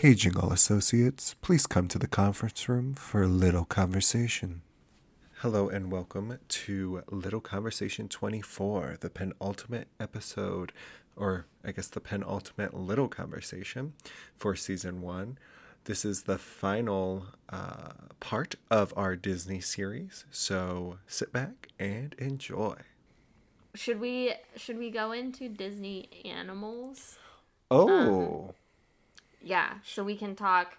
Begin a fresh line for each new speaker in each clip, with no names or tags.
Hey, Jingle Associates, please come to the conference room for a little conversation. Hello and welcome to Little Conversation 24, the penultimate episode, or I guess the penultimate little conversation for season one. This is the final uh, part of our Disney series, so sit back and enjoy.
Should we should we go into Disney animals?
Oh,
Yeah, so we can talk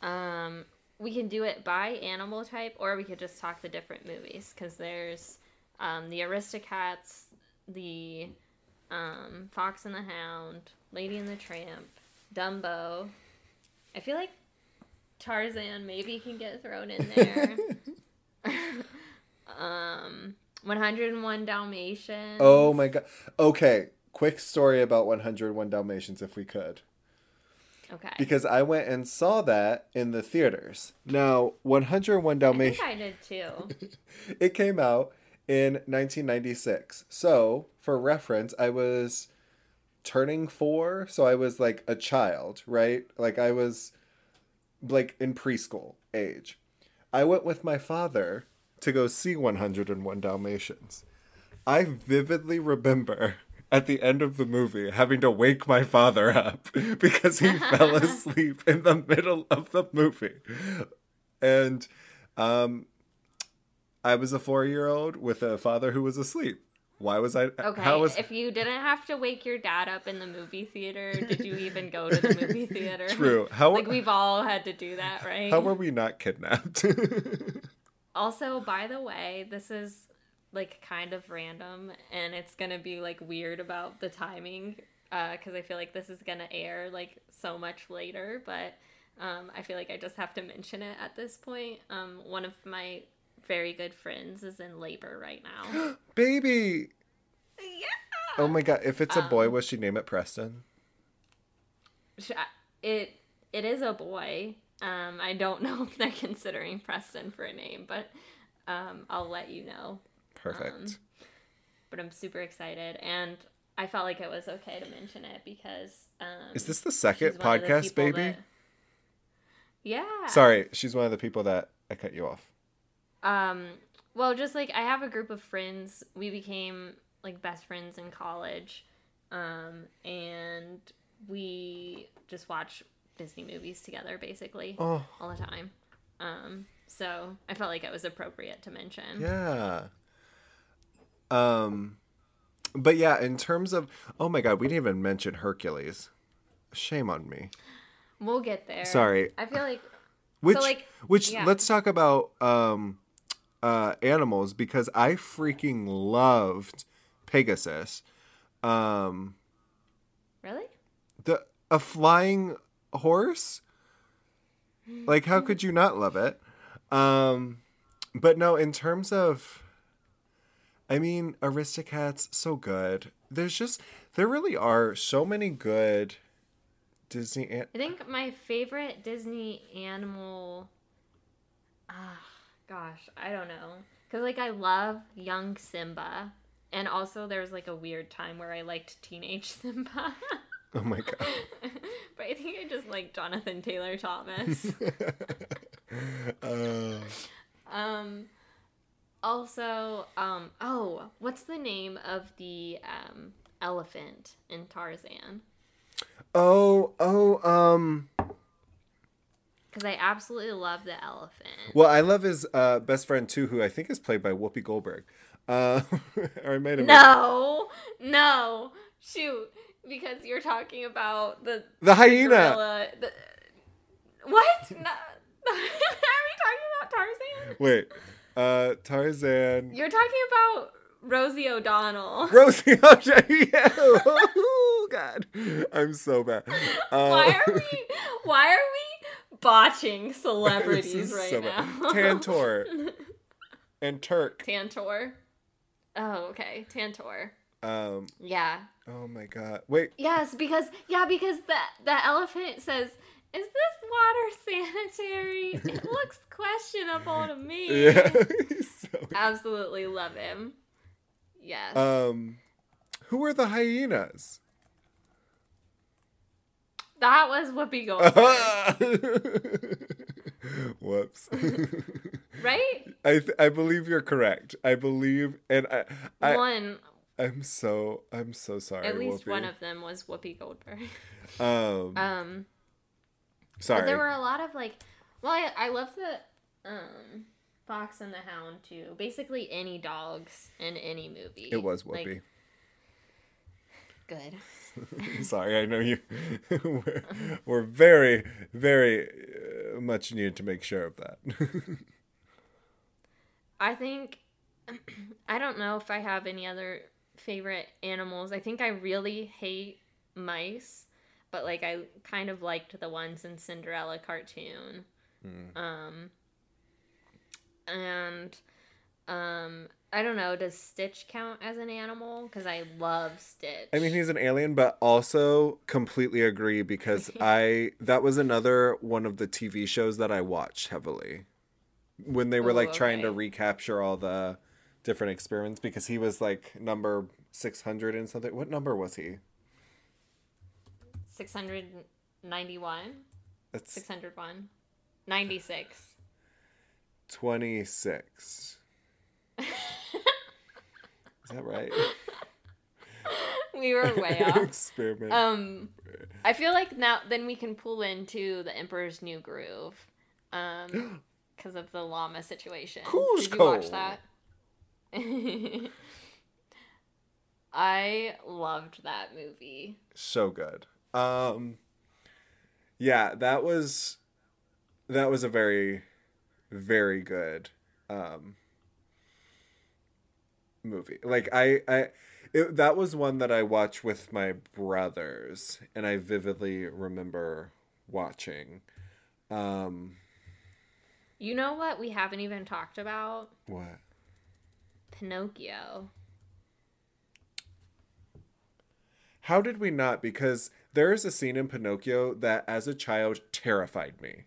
um we can do it by animal type or we could just talk the different movies cuz there's um the Aristocats, the um Fox and the Hound, Lady and the Tramp, Dumbo. I feel like Tarzan maybe can get thrown in there. um 101 Dalmatians.
oh my god. Okay, quick story about 101 Dalmatians, if we could.
Okay.
because I went and saw that in the theaters. Now, 101
I think
Dalmatians,
I did too.
it came out in 1996. So, for reference, I was turning four, so I was like a child, right? Like I was like in preschool age. I went with my father to go see 101 Dalmatians. I vividly remember at the end of the movie having to wake my father up because he fell asleep in the middle of the movie. And um I was a 4-year-old with a father who was asleep. Why was I
Okay,
how was
if you didn't have to wake your dad up in the movie theater, did you even go to the movie theater?
True. How
like we've all had to do that, right?
how were we not kidnapped?
also, by the way, this is like kind of random and it's gonna be like weird about the timing because I feel like this is gonna air like so much later, but um, I feel like I just have to mention it at this point. Um, one of my very good friends is in labor right now.
Baby.
yeah.
Oh my god, if it's a boy,
Um,
will she name it Preston?
It it is a boy. Um, I don't know if they're considering Preston for a name, but um, I'll let you know.
Perfect.
um, But I'm super excited, and I felt like it was okay to mention it because um,
Is this the second
of the
podcast, baby?
that- Yeah.
Sorry, she's one of the people that I cut you off.
Um, well, just like I have a group of friends. We became like best friends in college, um, and we just watch Disney movies together, basically
Oh,
all the time. Um, so I felt like it was appropriate to mention.
yeah. Um, but yeah, in terms of oh my god, we didn't even mention Hercules. Shame on me.
We'll get there.
Sorry.
I feel like
Which
like,
which
yeah.
let's talk about um uh animals because I freaking loved Pegasus. Um
really.
the a flying horse? Like how could you not love it? Um but no, in terms of I mean, Aristocats so good. There's just there really are so many good Disney an-
I think my favorite Disney animal. Ah, gosh, I don't know. Cause like I love young Simba, and also there was, like a weird time where I liked teenage Simba.
Oh my god.
but I think I just like Jonathan Taylor Thomas.
uh,
um, also, um, oh, what's the name of the um elephant in Tarzan?
oh, oh, um
Because I absolutely love the elephant.
well, I love his uh, best friend too, who I think is played by Whoopi Goldberg. Uh, or I might have
No, no, shoot, because you're talking about the
the hyena.
gorilla. The, what? No, are we talking about Tarzan?
Wait, uh, Tarzan.
You're talking about Rosie O'Donnell.
Rosie O'Donnell. Yeah. oh God, I'm so bad. Uh,
why are we? Why are we botching celebrities right
so
now?
bad. Tantor and Terk.
Tantor. Oh, okay, Tantor.
Um.
Yeah.
Oh my God. Wait.
Yes, because yeah, because the the elephant says, "Is this water sanitary? It looks questionable to me."
Yeah. so-
Absolutely love him. Yes.
um. Who are the hyenas?
That was Whoopi Goldberg,
Whoops.
right?
I th- I believe you're correct. I believe, and I, I
one,
I'm so I'm so sorry.
at least
Whoopi.
one of them was Whoopi Goldberg.
um.
Um,
sorry.
there were a lot of like, well, I, I love the um Fox and the Hound too. Basically, any dogs in any movie.
it was
Like,
Whoopi.
good.
sorry, I know you. we're, we're very very uh, much needed to make sure of that.
I think I don't know if I have any other favorite animals. I think I really hate mice, but like I kind of liked the ones in Cinderella cartoon.
Hmm.
Um and um I don't know, does Stitch count as an animal? Cuz I love Stitch.
I mean, he's an alien, but also completely agree because I that was another one of the TV shows that I watched heavily when they were
Oh,
like trying to recapture all the different experiments because he was like number 600 and something. What number was he?
691,
That's
601, 96.
26. Is that right?
We were way off.
Experiment.
Um, I feel like now then we can pull into the Emperor's New Groove, um, because of the llama situation. Did you watch that? I loved that movie.
so good. Um yeah, that was that was a very very good um movie. Like I I it, that was one that I watched with my brothers and I vividly remember watching. Um
You know what we haven't even talked about?
what?
Pinocchio.
How did we not? Because there is a scene in Pinocchio that as a child terrified me.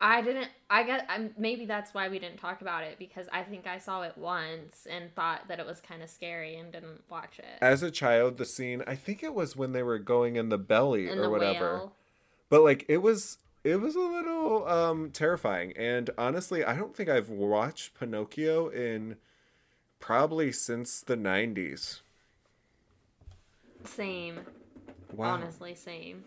I didn't. I got. I'm, maybe that's why we didn't talk about it because I think I saw it once and thought that it was kind of scary and didn't watch it.
As a child, the scene, I think it was when they were going in the belly
and
or
the
whatever.
whale.
But like it was it was a little um terrifying. And honestly, I don't think I've watched Pinocchio in probably since the 90s.
Same.
Wow.
Honestly, same.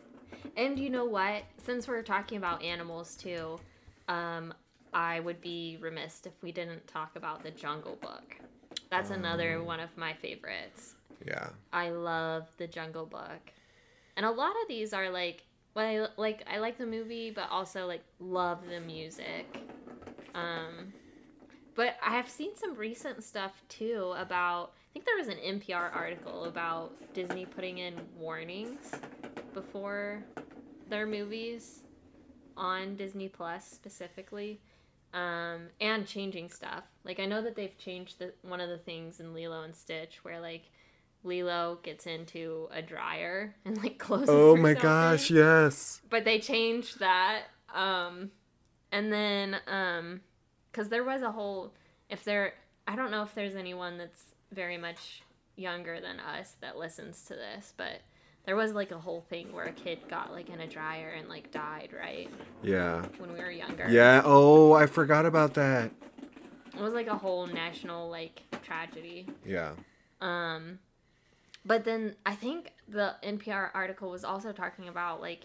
And you know what? Since we're talking about animals too, um, I would be remiss if we didn't talk about the Jungle Book. That's another one of my favorites.
Yeah.
I love the Jungle Book, and a lot of these are like well, I like. I like the movie, but also like love the music. Um, but I have seen some recent stuff too about. I think there was an NPR article about Disney putting in warnings before their movies on Disney Plus specifically, um, and changing stuff. Like I know that they've changed the one of the things in Lilo and Stitch where like Lilo gets into a dryer and like closes.
Oh my gosh, yes.
But they changed that, um, and then um, because there was a whole if there I don't know if there's anyone that's very much younger than us that listens to this, but there was like a whole thing where a kid got like in a dryer and like died, right?
Yeah.
When we were younger.
Yeah. Oh, I forgot about that.
It was like a whole national like tragedy.
Yeah.
Um, but then I think the NPR article was also talking about like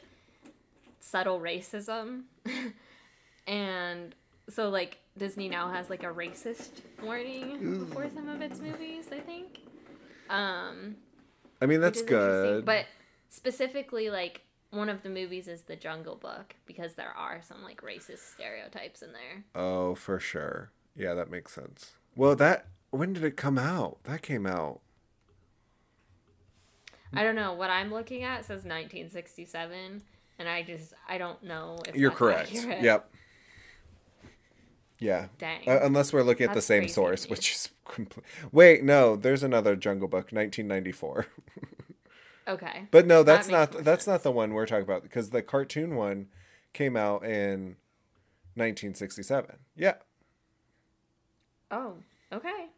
subtle racism, and so like Disney now has like a racist warning before some of its movies. I think. Um,
I mean, that's good.
But specifically, like one of the movies is The Jungle Book because there are some like racist stereotypes in there.
Oh, for sure. Yeah, that makes sense. Well, that when did it come out? That came out.
I don't know. What I'm looking at says 1967, and I just I don't know if
You're correct.
accurate.
Yep. Yeah.
Dang.
Uh, unless we're looking at the same
crazy
source, which is complete. Wait, no, there's another Jungle Book, 1994.
okay.
but no, that's
makes
not that's not the one we're talking about because the cartoon one came out in 1967. Yeah.
Oh, okay.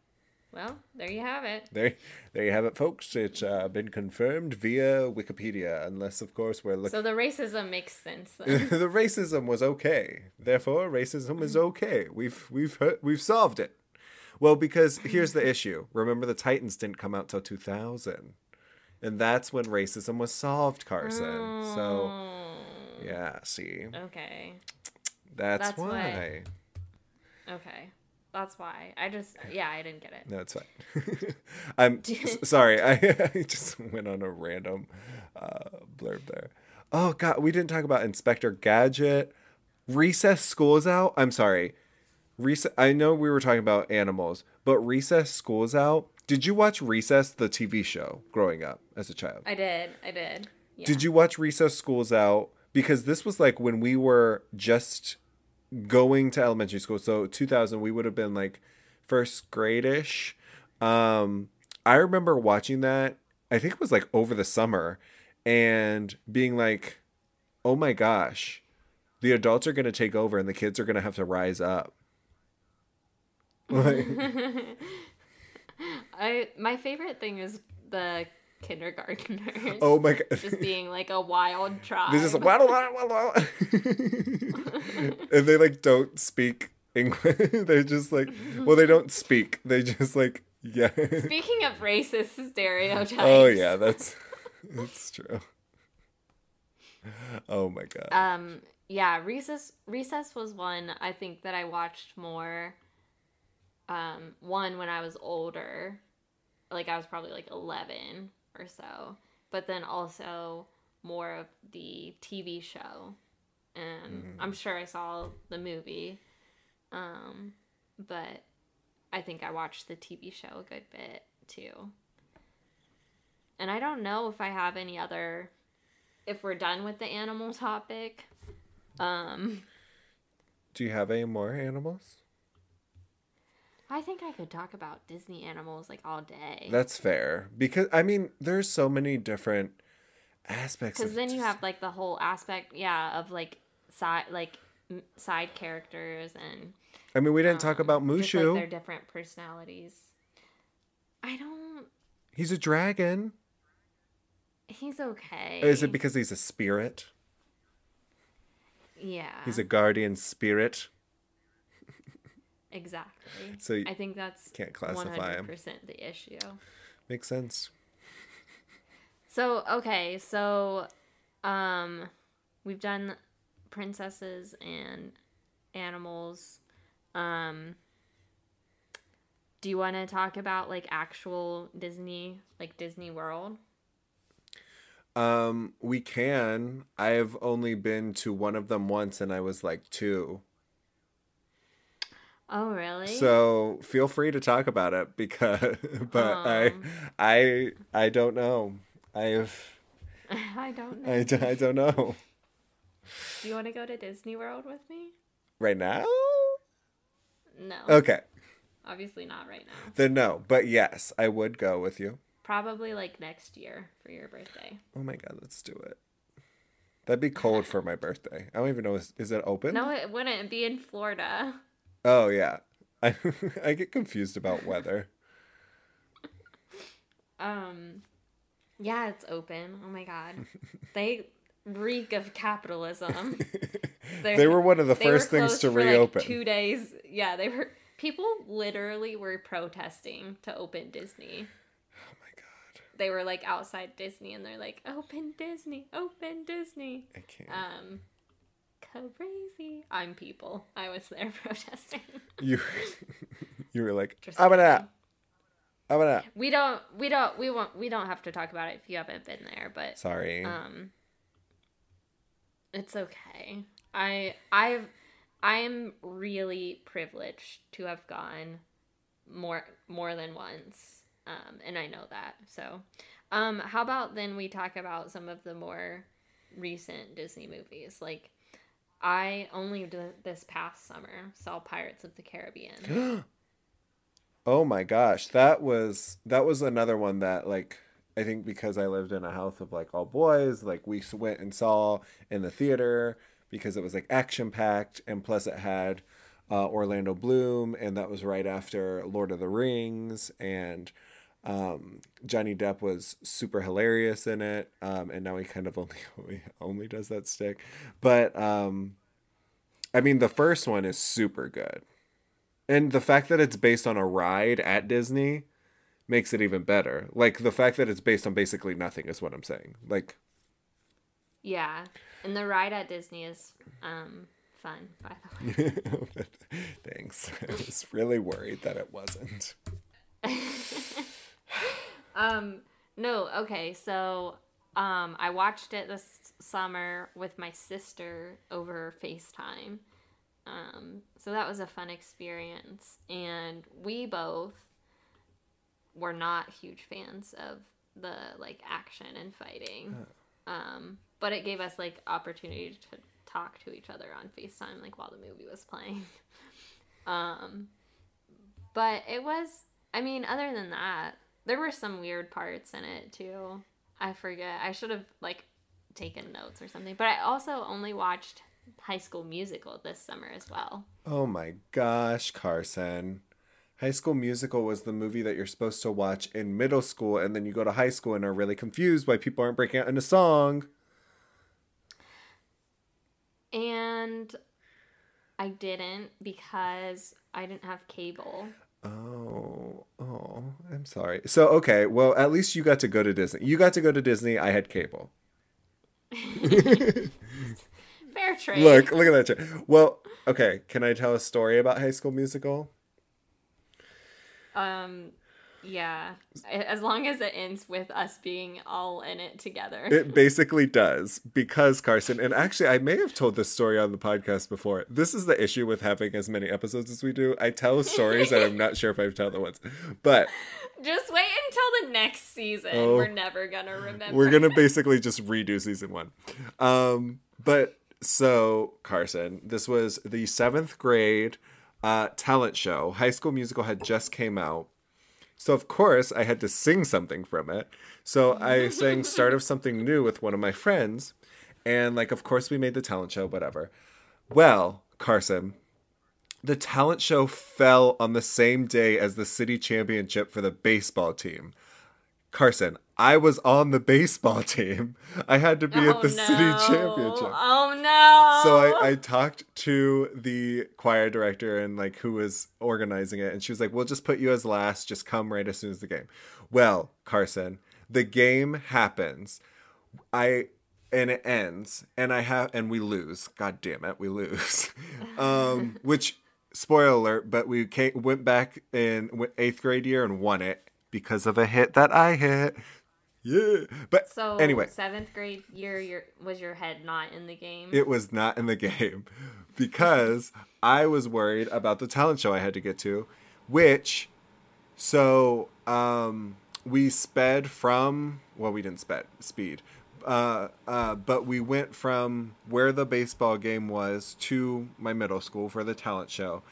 Well, there you have it.
There, there you have it, folks. It's uh, been confirmed via Wikipedia, unless, of course, we're looking.
So the racism makes sense.
The racism was okay. Therefore, racism is okay. We've we've heard, we've solved it. Well, because here's the issue. Remember, the Titans didn't come out till 2000, and that's when racism was solved, Carson. So,
Oh,
yeah. See,
okay.
that's,
That's what-
why.
Okay. That's why. I just yeah, I didn't get it.
No, it's fine. I'm sorry. I, I just went on a random uh, blurb there. Oh God, we didn't talk about Inspector Gadget. Recess school's out. I'm sorry. Recess. I know we were talking about animals, but Recess school's out. Did you watch Recess, the TV show, growing up as a child?
I did. I did. Yeah.
Did you watch Recess School's Out? Because this was like when we were just going to elementary school. So 2000, we would have been like first grade ish. Um, I remember watching that. I think it was like over the summer and being like, oh my gosh, the adults are going to take over and the kids are going to have to rise up. Like,
I my favorite thing is the kindergartners.
oh my god.
just being like a wild tribe.
This is waddle, waddle, waddle. and they like don't speak English. They're just like, well, they don't speak. They just like, yeah.
Speaking of racist stereotypes.
oh yeah, that's that's true. Oh my god.
Um. Yeah. Recess. Recess was one I think that I watched more. Um. One when I was older, like I was probably like eleven or so, but then also more of the TV show, and
Mm-hmm.
I'm sure I saw the movie. Um, but I think I watched the TV show a good bit too. And I don't know if I have any other if we're done with the animal topic. Um
Do you have any more animals?
I think I could talk about Disney animals like all day.
That's fair because I mean, there's so many different aspects. Of
then you have like the whole aspect yeah of like side like m- side characters and
I mean, we didn't talk about
um, just, like,
Mushu.
their different personalities. I don't
He's a dragon.
he's okay.
Is it because he's a spirit?
Yeah.
He's a guardian spirit.
Exactly.
So
I think that's
can't classify
100% the issue.
Makes sense.
So okay, so um we've done princesses and animals. Um do you want to talk about like actual Disney, like Disney World?
Um, we can. I've only been to one of them once and I was like two.
Oh, really?
So feel free to talk about it because but I
Um.
I I don't know. I've
I don't know.
I, d- I don't know.
Do you want to go to Disney World with me?
Right now?
No.
Okay.
Obviously not right now.
Then no, but yes, I would go with you.
Probably like next year for your birthday.
Oh my god, let's do it. That'd be cold for my birthday. I don't even know is, is it open?
No, it wouldn't be in Florida.
Oh yeah. I I get confused about weather.
Um, yeah, it's open. Oh my god, they reek of capitalism. They're-
were one of the first things to
for, like,
reopen.
two days. Yeah, they were. People literally were protesting to open Disney.
Oh my god.
They were like outside Disney, and they're like, "Open Disney, open Disney."
I can't.
Um, crazy. I'm people. I was there protesting.
you you were like, I'm gonna. I'm gonna
We don't. We don't. We won't. We don't have to talk about it if you haven't been there. But
Sorry.
um it's okay i i've i'm really privileged to have gone more more than once um and i know that so um how about then we talk about some of the more recent disney movies like i only this past summer saw pirates of the caribbean.
Oh my gosh, that was that was another one that like I think because I lived in a house of like all boys, like we went and saw in the theater because it was like action packed and plus it had uh, Orlando Bloom, and that was right after Lord of the Rings, and um, Johnny Depp was super hilarious in it, um, and now he kind of only only does that stick. But um, I mean, the first one is super good, and the fact that it's based on a ride at Disney makes it even better. Like the fact that it's based on basically nothing is what I'm saying. Like,
yeah, and the ride at Disney is um, fun. By the
way, thanks. I was really worried that it wasn't.
um, no, okay, so um, I watched it this summer with my sister over FaceTime. Um, so that was a fun experience, and we both were not huge fans of the like action and fighting. Oh. Um, but it gave us like opportunity to talk to each other on FaceTime like while the movie was playing. um, but it was I mean, other than that, there were some weird parts in it too. I forget. I should have like taken notes or something. But I also only watched High School Musical this summer as well.
Oh my gosh, Carson. High School Musical was the movie that you're supposed to watch in middle school, and then you go to high school and are really confused why people aren't breaking out into song.
And I didn't because I didn't have cable.
Oh, oh, I'm sorry. So, okay, well, at least you got to go to Disney. You got to go to Disney. I had cable.
Fair trade.
Look, look at that. Well, okay, can I tell a story about High School Musical?
Um, yeah. As long as it ends with us being all in it together.
It basically does. Because, Carson, and actually, I may have told this story on the podcast before. This is the issue with having as many episodes as we do. I tell stories and I'm not sure if I've told the ones. But.
Just wait until the next season. Oh, we're never going to remember.
We're going to basically just redo season one. Um, but so, Carson, this was the seventh grade uh, talent show. High School Musical had just came out so of course I had to sing something from it. So I sang Start of Something New with one of my friends. And like of course we made the talent show, whatever. Well, Carson, the talent show fell on the same day as the city championship for the baseball team. Carson, I was on the baseball team. I had to be oh, at the no. city championship.
Oh no.
So I, I talked to the choir director and like who was organizing it, and she was like, We'll just put you as last, just come right as soon as the game. Well, Carson, the game happens. I and it ends, and I have and we lose. God damn it, we lose. um, which spoiler alert, but we came, went back in eighth grade year and won it because of a hit that I hit. Yeah. But
so
anyway,
seventh grade year, your was your head not in the game?
It was not in the game because I was worried about the talent show I had to get to, which, so um, we sped from well, we didn't sped speed. Uh, uh, but we went from where the baseball game was to my middle school for the talent show,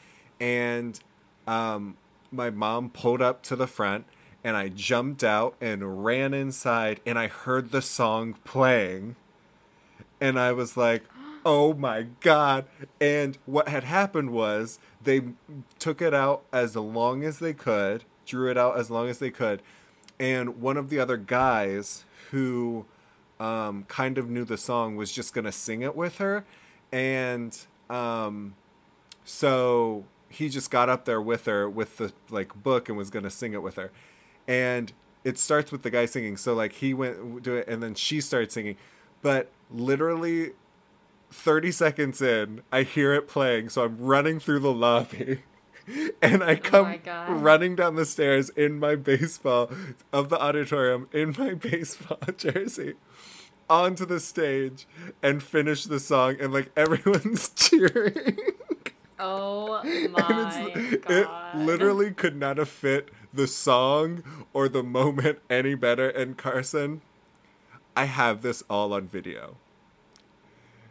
and um, my mom pulled up to the front and I jumped out and ran inside and I heard the song playing. And I was like, oh my God. And what had happened was they took it out as long as they could, drew it out as long as they could. And one of the other guys who um, kind of knew the song was just going to sing it with her. And um, so he just got up there with her with the like book and was going to sing it with her and it starts with the guy singing. So like he went do it, and then she starts singing, but literally. 30 seconds in, I hear it playing, so I'm running through the lobby. and I oh come oh running down the stairs in my baseball of the auditorium in my baseball jersey onto the stage and finish the song and like everyone's cheering.
Oh my god.
It literally could not have fit the song or the moment any better. And Carson, I have this all on video.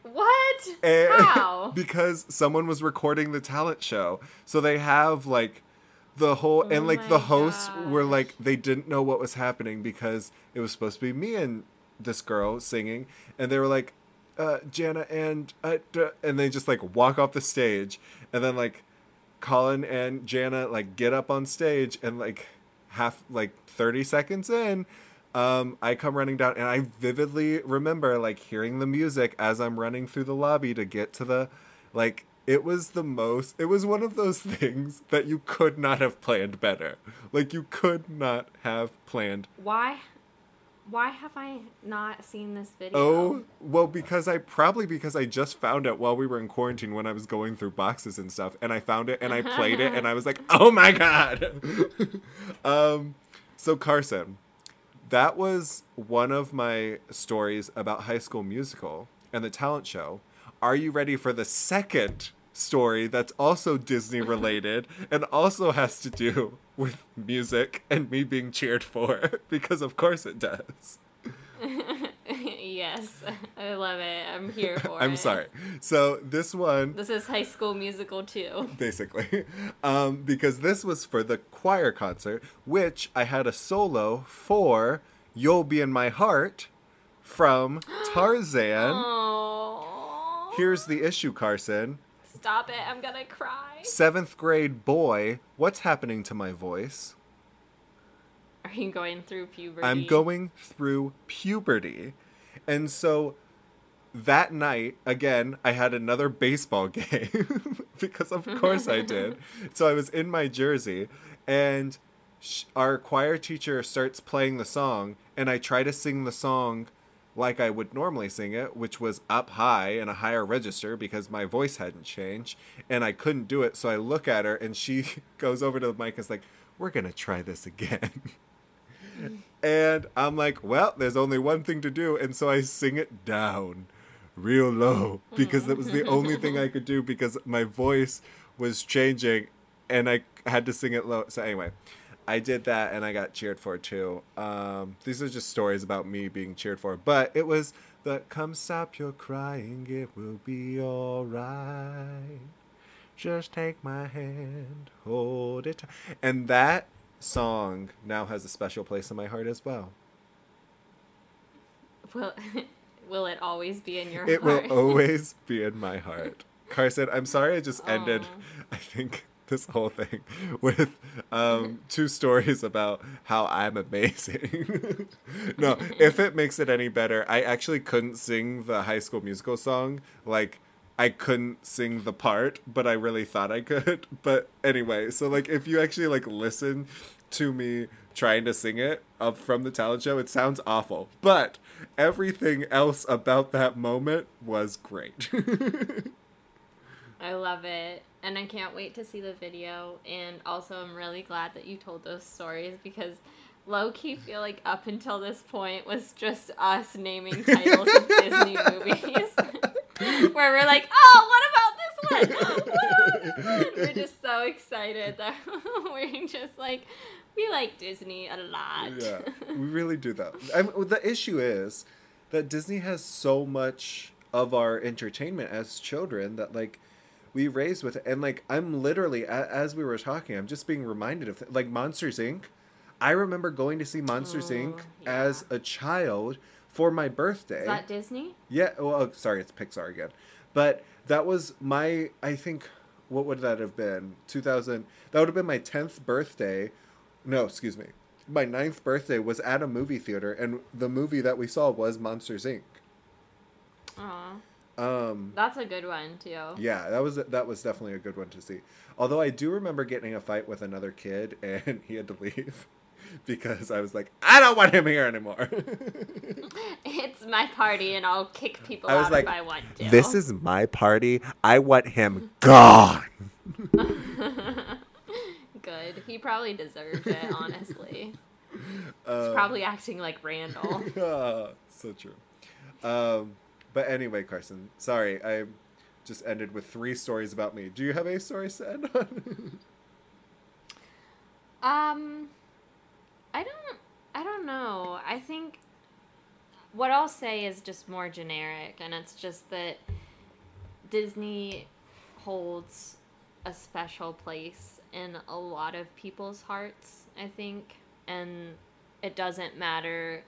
What? And How?
because someone was recording the talent show. So they have like the whole oh and like the hosts gosh. were like they didn't know what was happening because it was supposed to be me and this girl singing and they were like uh Jana and uh, and they just like walk off the stage and then like Colin and Jana like get up on stage and like half like 30 seconds in um, I come running down and I vividly remember like hearing the music as I'm running through the lobby to get to the like it was the most it was one of those things that you could not have planned better. Like you could not have planned.
Why why have I not seen this video?
Oh, well because I probably because I just found it while we were in quarantine when I was going through boxes and stuff and I found it and I played it and I was like, "Oh my god." um so Carson, that was one of my stories about High School Musical and the talent show. Are you ready for the second story that's also Disney related and also has to do with music and me being cheered for? because of course it does.
yes, I love it. I'm here for
I'm
it.
sorry. So this one
This is High School Musical too.
basically um, because this was for the choir concert which i had a solo for you'll be in my heart from tarzan here's the issue carson
Stop it! I'm gonna cry.
seventh grade boy what's happening to my voice
Are you going through puberty?
i'm going through puberty and so that night again i had another baseball game because of course i did so i was in my jersey and sh- our choir teacher starts playing the song and i try to sing the song like i would normally sing it which was up high in a higher register because my voice hadn't changed and i couldn't do it. So i look at her and she goes over to the mic and is like we're gonna try this again. And i'm like well there's only one thing to do. And so i sing it down real low because that was the mm. only thing I could do because my voice was changing and I had to sing it low. So anyway, I did that and I got cheered for too. Um, these are just stories about me being cheered for, but it was the come stop your crying, it will be all right. Just take my hand, hold it. tight." And that song now has a special place in my heart as well.
Will Will it always be in your
It
heart?
It will always be in my heart. Carson, I'm sorry I just ended, I think, this whole thing with um, two stories about how I'm amazing. no, if it makes it any better, I actually couldn't sing the high school musical song. Like, I couldn't sing the part, but I really thought I could. But anyway, so like if you actually like listen to me trying to sing it up from the talent show, it sounds awful. But everything else about that moment was great.
I love it. And I can't wait to see the video. And also, I'm really glad that you told those stories because low key feel like up until this point was just us naming titles of Disney movies. Where we're like, oh, what about this one? Oh, what about this one? We're just so excited that we're just like, we like Disney a lot.
yeah, we really do that. I mean, the issue is that Disney has so much of our entertainment as children that like we raised with it, and like I'm literally as we were talking, I'm just being reminded of like Monsters Inc. I remember going to see Monsters
Oh,
Inc.
yeah.
as a child for my birthday.
Is that Disney?
Yeah, well, oh, sorry, it's Pixar again. But that was my, I think, what would that have been? 2000, that would have been my 10th birthday. No, excuse me. My ninth birthday was at a movie theater, and the movie that we saw was Monsters Inc.
Aw.
Um,
That's a good one, too.
yeah, that was that was definitely a good one to see. Although I do remember getting a fight with another kid, and he had to leave because I was like, I don't want him here anymore.
It's my party, and I'll kick people
I was
out
like,
if I want to.
this is my party. I want him gone.
good. He probably deserved it, honestly.
Uh,
He's probably acting like Randall.
Ah, so true. Um, but anyway, Carson, sorry, I just ended with three stories about me. Do you have any stories to end on?
Um, I don't. I don't know. I think what I'll say is just more generic, and it's just that Disney holds a special place in a lot of people's hearts. I think, and it doesn't matter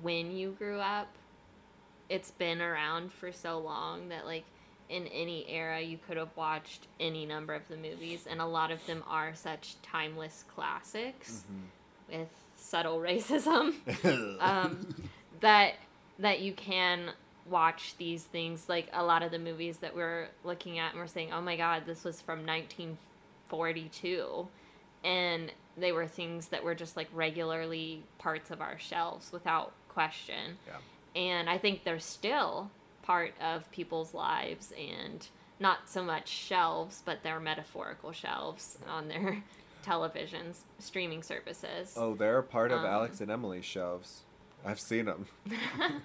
when you grew up. It's been around for so long that like in any era you could have watched any number of the movies and a lot of them are such timeless classics
Mm-hmm.
with subtle racism um, that that you can watch these things like a lot of the movies that we're looking at and we're saying oh my god this was from 1942 and they were things that were just like regularly parts of our shelves without question
Yeah.
And i think they're still part of people's lives and not so much shelves but they're metaphorical shelves on their televisions streaming services
Oh, they're part of
Um,
Alex and Emily's shelves. I've seen them.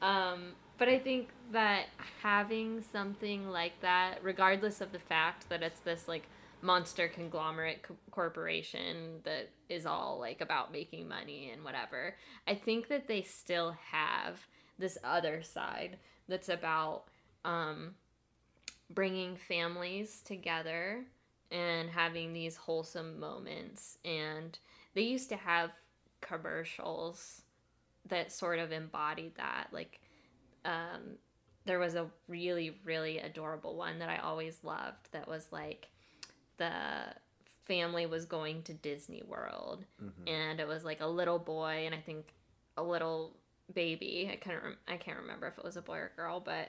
Um, but I think that having something like that, regardless of the fact that it's this like monster conglomerate co- corporation that is all like about making money and whatever, I think that they still have this other side that's about um, bringing families together and having these wholesome moments. And they used to have commercials that sort of embodied that. Like, um, there was a really, really adorable one that I always loved that was like the family was going to Disney World and it was like a little boy and I think a little baby. I can't rem- I can't remember if it was a boy or girl, but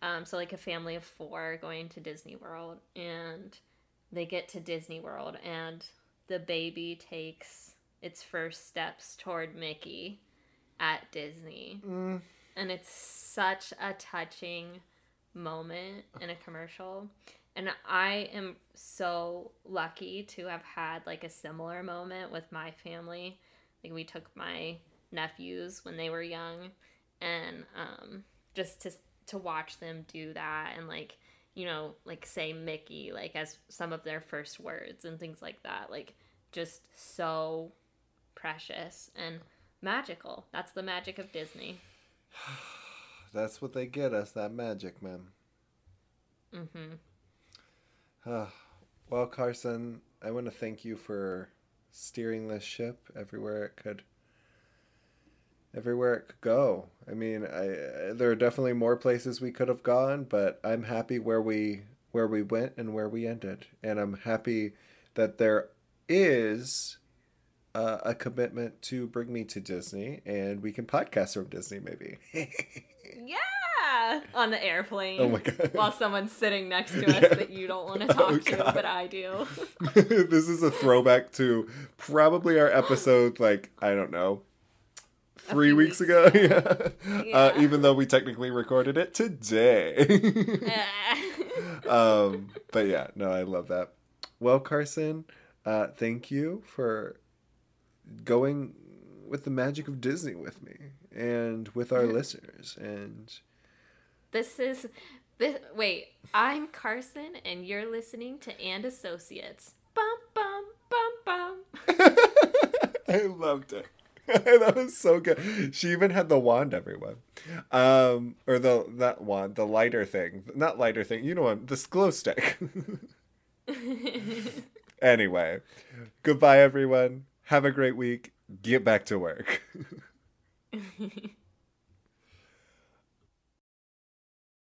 um, so like a family of four going to Disney World and they get to Disney World and the baby takes its first steps toward Mickey at Disney.
Mm.
And it's such a touching moment in a commercial. And I am so lucky to have had like a similar moment with my family. Like we took my nephews when they were young and um just to to watch them do that and like you know like say Mickey like as some of their first words and things like that like just so precious and magical. That's the magic of Disney.
That's what they get us, that magic, man.
Mhm.
Well, Carson, I want to thank you for steering this ship everywhere it could everywhere it could go. I mean, I there are definitely more places we could have gone, but I'm happy where we where we went and where we ended, and I'm happy that there is uh, a commitment to bring me to Disney, and we can podcast from Disney, maybe.
Yeah, on the airplane.
Oh my God.
While someone's sitting next to us
Yeah.
that you don't want to talk
Oh
to,
God.
but I do.
this is a throwback to probably our episode, like, I don't know, three weeks,
weeks
ago. yeah. Uh, even though we technically recorded it today. um, but yeah, no, I love that. Well, Carson, uh, thank you for going with the magic of Disney with me and with our listeners. And
this is this. Wait, I'm Carson, and you're listening to And Associates. Bum bum bum bum.
I loved it. that was so good. She even had the wand, everyone. Um, or the that wand, the lighter thing, not lighter thing. You know what? This glow stick. anyway, goodbye, everyone. Have a great week. Get back to work.